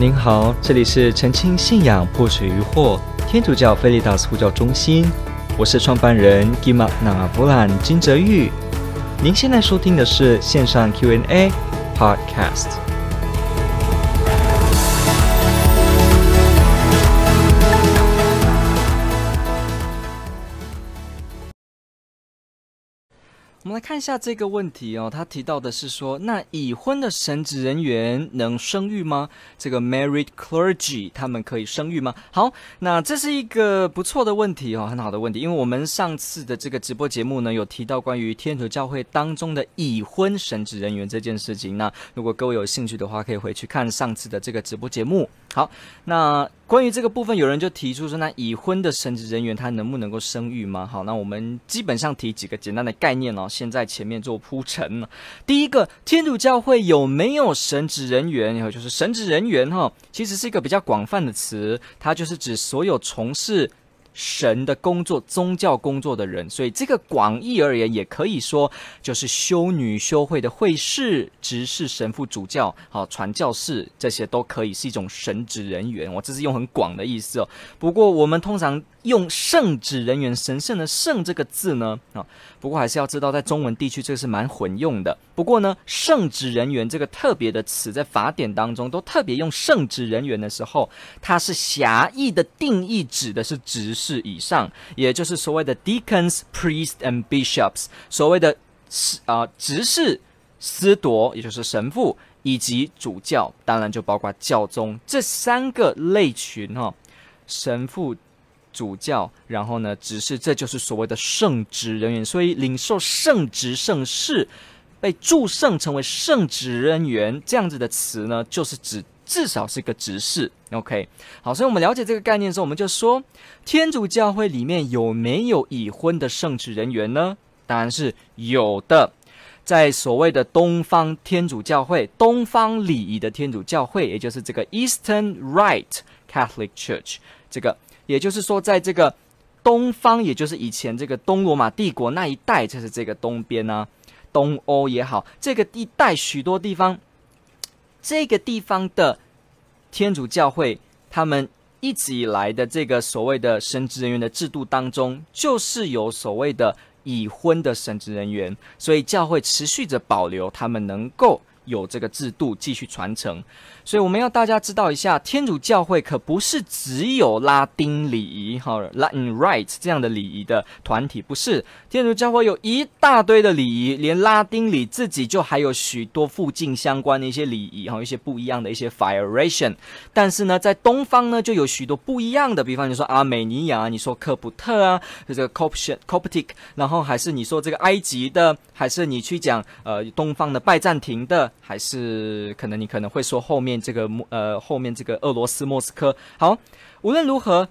您好，这里是澄清信仰破除疑惑天主教菲利达斯呼叫中心，我是创办人 Gima n a b l a n 金泽玉。您现在收听的是线上 Q&A Podcast。我们来看一下这个问题哦，他提到的是说，那已婚的神职人员能生育吗？这个 married clergy 他们可以生育吗？好，那这是一个不错的问题哦，很好的问题，因为我们上次的这个直播节目呢，有提到关于天主教会当中的已婚神职人员这件事情。那如果各位有兴趣的话，可以回去看上次的这个直播节目。好，那关于这个部分，有人就提出说，那已婚的神职人员他能不能够生育吗？好，那我们基本上提几个简单的概念哦，先在前面做铺陈。第一个，天主教会有没有神职人员？也就是神职人员哈，其实是一个比较广泛的词，它就是指所有从事。神的工作、宗教工作的人，所以这个广义而言，也可以说就是修女、修会的会士、执事、神父、主教、好传教士，这些都可以是一种神职人员。我这是用很广的意思哦。不过我们通常。用圣职人员，神圣的圣这个字呢，啊，不过还是要知道，在中文地区这个是蛮混用的。不过呢，圣职人员这个特别的词，在法典当中都特别用圣职人员的时候，它是狭义的定义，指的是执事以上，也就是所谓的 deacons, priests and bishops，所谓的啊执事、司铎，也就是神父以及主教，当然就包括教宗这三个类群哈，神父。主教，然后呢，执事，这就是所谓的圣职人员。所以，领受圣职、圣事，被祝圣成为圣职人员这样子的词呢，就是指至少是一个执事。OK，好，所以我们了解这个概念的时候，我们就说，天主教会里面有没有已婚的圣职人员呢？当然是有的，在所谓的东方天主教会、东方礼仪的天主教会，也就是这个 Eastern Rite Catholic Church，这个。也就是说，在这个东方，也就是以前这个东罗马帝国那一带，就是这个东边啊，东欧也好，这个地带许多地方，这个地方的天主教会，他们一直以来的这个所谓的神职人员的制度当中，就是有所谓的已婚的神职人员，所以教会持续着保留他们能够有这个制度继续传承。所以我们要大家知道一下，天主教会可不是只有拉丁礼仪哈，Latin Rite 这样的礼仪的团体，不是。天主教会有一大堆的礼仪，连拉丁礼自己就还有许多附近相关的一些礼仪哈，一些不一样的一些 variation。但是呢，在东方呢，就有许多不一样的，比方你说阿美尼亚，你说科普特啊，这个 Coptic，然后还是你说这个埃及的，还是你去讲呃东方的拜占庭的，还是可能你可能会说后面。这个呃，后面这个俄罗斯莫斯科，好，无论如何，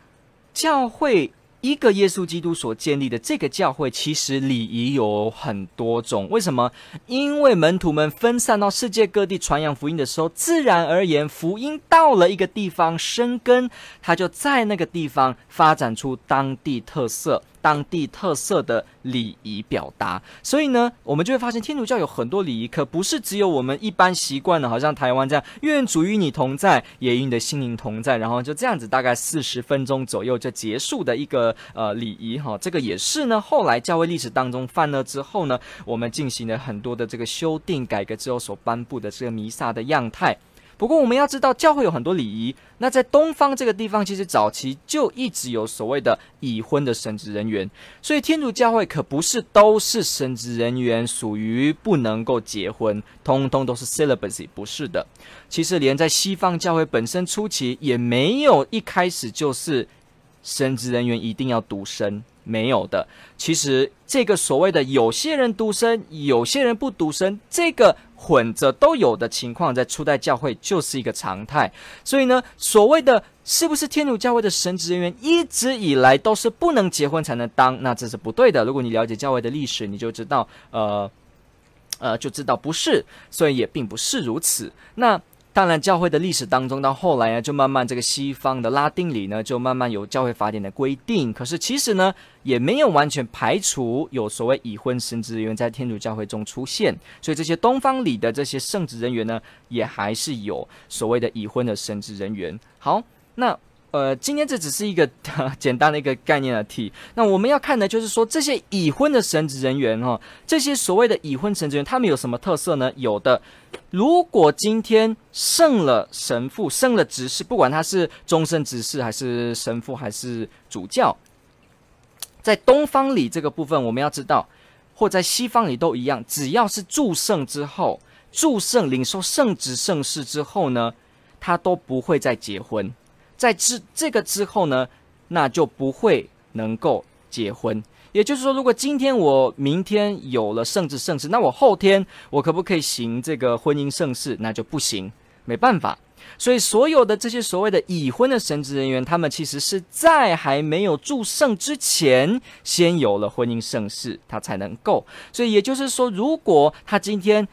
教会一个耶稣基督所建立的这个教会，其实礼仪有很多种。为什么？因为门徒们分散到世界各地传扬福音的时候，自然而然，福音到了一个地方生根，它就在那个地方发展出当地特色。当地特色的礼仪表达，所以呢，我们就会发现天主教有很多礼仪，可不是只有我们一般习惯的，好像台湾这样，愿主与你同在，也与你的心灵同在，然后就这样子，大概四十分钟左右就结束的一个呃礼仪哈。这个也是呢，后来教会历史当中犯了之后呢，我们进行了很多的这个修订改革之后所颁布的这个弥撒的样态。不过我们要知道，教会有很多礼仪。那在东方这个地方，其实早期就一直有所谓的已婚的神职人员。所以天主教会可不是都是神职人员，属于不能够结婚，通通都是 celibacy，不是的。其实连在西方教会本身初期，也没有一开始就是神职人员一定要独身，没有的。其实这个所谓的有些人独身，有些人不独身，这个。混着都有的情况，在初代教会就是一个常态。所以呢，所谓的是不是天主教会的神职人员一直以来都是不能结婚才能当，那这是不对的。如果你了解教会的历史，你就知道，呃，呃，就知道不是，所以也并不是如此。那当然，教会的历史当中，到后来呢，就慢慢这个西方的拉丁里呢，就慢慢有教会法典的规定。可是其实呢，也没有完全排除有所谓已婚神职人员在天主教会中出现。所以这些东方里的这些圣职人员呢，也还是有所谓的已婚的神职人员。好，那。呃，今天这只是一个 简单的一个概念的题。那我们要看的就是说，这些已婚的神职人员哈，这些所谓的已婚神职人员，他们有什么特色呢？有的，如果今天升了神父，升了执事，不管他是终身执事还是神父还是主教，在东方里这个部分，我们要知道，或在西方里都一样，只要是祝圣之后，祝圣领受圣职圣事之后呢，他都不会再结婚。在之这个之后呢，那就不会能够结婚。也就是说，如果今天我明天有了圣职圣事，那我后天我可不可以行这个婚姻圣事？那就不行，没办法。所以，所有的这些所谓的已婚的神职人员，他们其实是在还没有祝圣之前，先有了婚姻圣事，他才能够。所以，也就是说，如果他今天。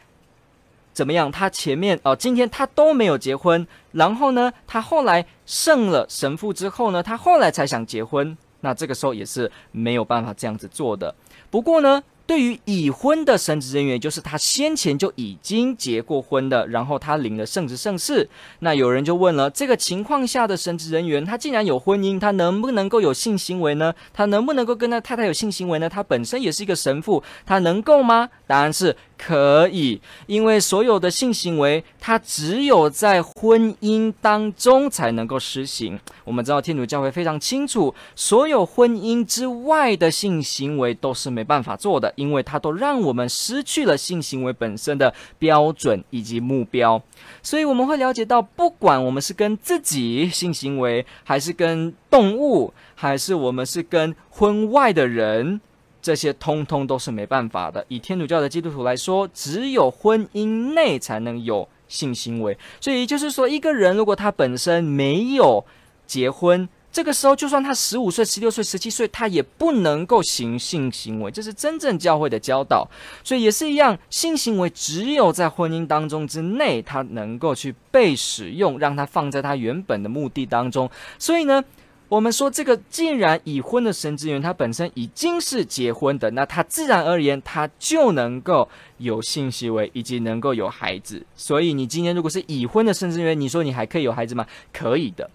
怎么样？他前面哦，今天他都没有结婚，然后呢，他后来胜了神父之后呢，他后来才想结婚，那这个时候也是没有办法这样子做的。不过呢。对于已婚的神职人员，就是他先前就已经结过婚的，然后他领了圣职圣事。那有人就问了：这个情况下的神职人员，他既然有婚姻，他能不能够有性行为呢？他能不能够跟他太太有性行为呢？他本身也是一个神父，他能够吗？答案是可以，因为所有的性行为，它只有在婚姻当中才能够实行。我们知道天主教会非常清楚，所有婚姻之外的性行为都是没办法做的。因为它都让我们失去了性行为本身的标准以及目标，所以我们会了解到，不管我们是跟自己性行为，还是跟动物，还是我们是跟婚外的人，这些通通都是没办法的。以天主教的基督徒来说，只有婚姻内才能有性行为。所以就是说，一个人如果他本身没有结婚，这个时候，就算他十五岁、十六岁、十七岁，他也不能够行性行为，这是真正教会的教导。所以也是一样，性行为只有在婚姻当中之内，他能够去被使用，让他放在他原本的目的当中。所以呢，我们说这个既然已婚的神职人员，他本身已经是结婚的，那他自然而然他就能够有性行为，以及能够有孩子。所以你今天如果是已婚的神职员，你说你还可以有孩子吗？可以的。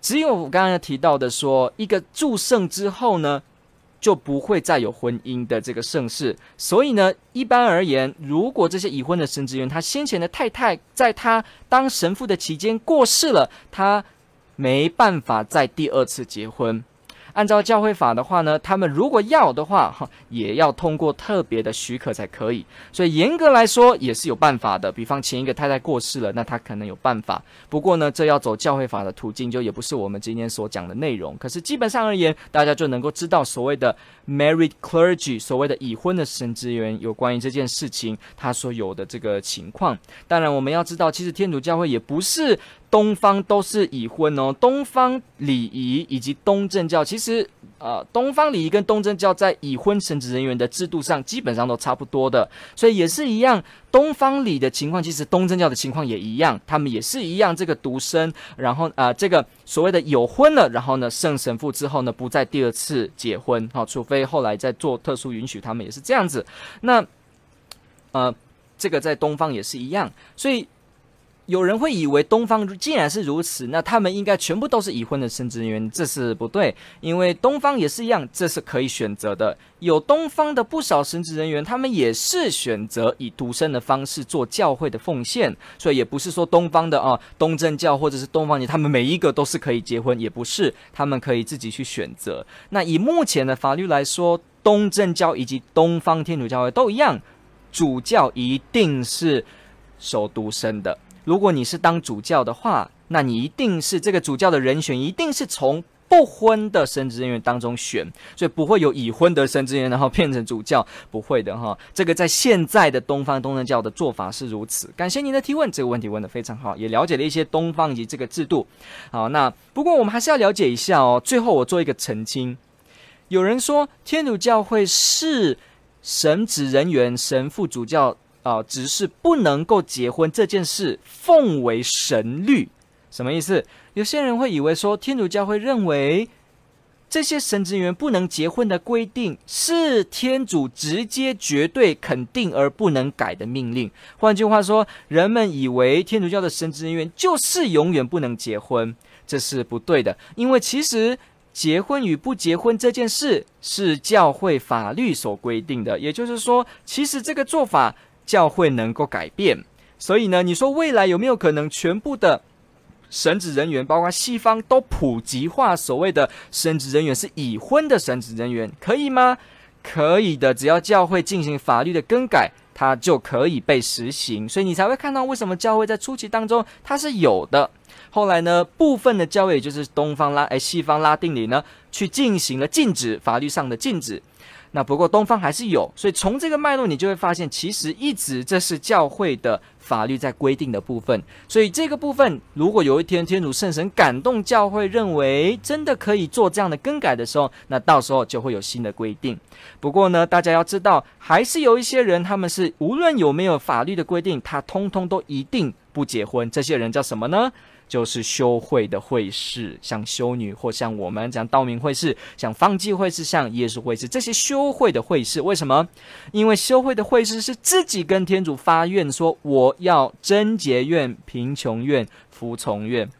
只有我刚刚提到的说，一个祝圣之后呢，就不会再有婚姻的这个盛世。所以呢，一般而言，如果这些已婚的神职员，他先前的太太在他当神父的期间过世了，他没办法再第二次结婚。按照教会法的话呢，他们如果要的话，哈，也要通过特别的许可才可以。所以严格来说也是有办法的。比方前一个太太过世了，那他可能有办法。不过呢，这要走教会法的途径，就也不是我们今天所讲的内容。可是基本上而言，大家就能够知道所谓的 married clergy，所谓的已婚的神职员，有关于这件事情他所有的这个情况。当然，我们要知道，其实天主教会也不是。东方都是已婚哦，东方礼仪以及东正教，其实呃，东方礼仪跟东正教在已婚神职人员的制度上基本上都差不多的，所以也是一样。东方礼的情况，其实东正教的情况也一样，他们也是一样，这个独身，然后啊、呃，这个所谓的有婚了，然后呢，圣神父之后呢，不再第二次结婚，好、除非后来再做特殊允许，他们也是这样子。那呃，这个在东方也是一样，所以。有人会以为东方既然是如此，那他们应该全部都是已婚的神职人员，这是不对，因为东方也是一样，这是可以选择的。有东方的不少神职人员，他们也是选择以独身的方式做教会的奉献，所以也不是说东方的啊，东正教或者是东方，他们每一个都是可以结婚，也不是，他们可以自己去选择。那以目前的法律来说，东正教以及东方天主教会都一样，主教一定是守独身的。如果你是当主教的话，那你一定是这个主教的人选，一定是从不婚的神职人员当中选，所以不会有已婚的神职人员然后变成主教，不会的哈。这个在现在的东方东正教的做法是如此。感谢您的提问，这个问题问得非常好，也了解了一些东方以及这个制度。好，那不过我们还是要了解一下哦。最后我做一个澄清，有人说天主教会是神职人员、神父、主教。啊、只是不能够结婚这件事奉为神律。什么意思？有些人会以为说，天主教会认为这些神职人员不能结婚的规定是天主直接绝对肯定而不能改的命令。换句话说，人们以为天主教的神职人员就是永远不能结婚，这是不对的。因为其实结婚与不结婚这件事是教会法律所规定的，也就是说，其实这个做法教会能够改变。所以呢，你说未来有没有可能全部的？神职人员，包括西方都普及化所谓的神职人员是已婚的神职人员，可以吗？可以的，只要教会进行法律的更改，它就可以被实行。所以你才会看到为什么教会在初期当中它是有的，后来呢，部分的教会也就是东方拉诶西方拉丁里呢，去进行了禁止，法律上的禁止。那不过东方还是有，所以从这个脉络你就会发现，其实一直这是教会的法律在规定的部分。所以这个部分，如果有一天天主圣神感动教会，认为真的可以做这样的更改的时候，那到时候就会有新的规定。不过呢，大家要知道，还是有一些人，他们是无论有没有法律的规定，他通通都一定不结婚。这些人叫什么呢？就是修会的会士，像修女或像我们讲道明会士，像方济会士，像耶稣会士，这些修会的会士，为什么？因为修会的会士是自己跟天主发愿说，我要贞洁愿、贫穷愿、服从愿。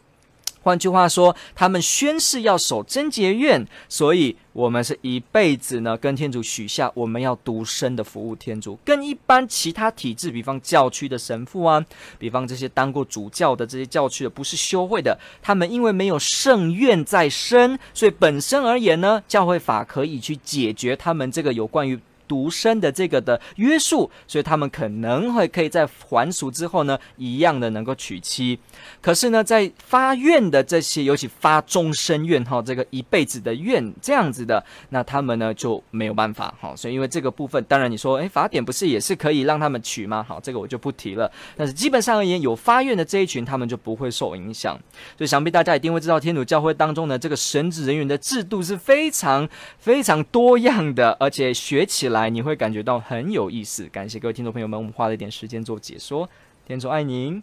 换句话说，他们宣誓要守贞洁愿，所以我们是一辈子呢跟天主许下，我们要独身的服务天主。跟一般其他体制，比方教区的神父啊，比方这些当过主教的这些教区的，不是修会的，他们因为没有圣愿在身，所以本身而言呢，教会法可以去解决他们这个有关于。独身的这个的约束，所以他们可能会可以在还俗之后呢，一样的能够娶妻。可是呢，在发愿的这些，尤其发终身愿哈，这个一辈子的愿这样子的，那他们呢就没有办法哈。所以因为这个部分，当然你说，诶，法典不是也是可以让他们娶吗？好，这个我就不提了。但是基本上而言，有发愿的这一群，他们就不会受影响。所以想必大家一定会知道，天主教会当中呢，这个神职人员的制度是非常非常多样的，而且学起来。来，你会感觉到很有意思。感谢各位听众朋友们，我们花了一点时间做解说。天主爱您。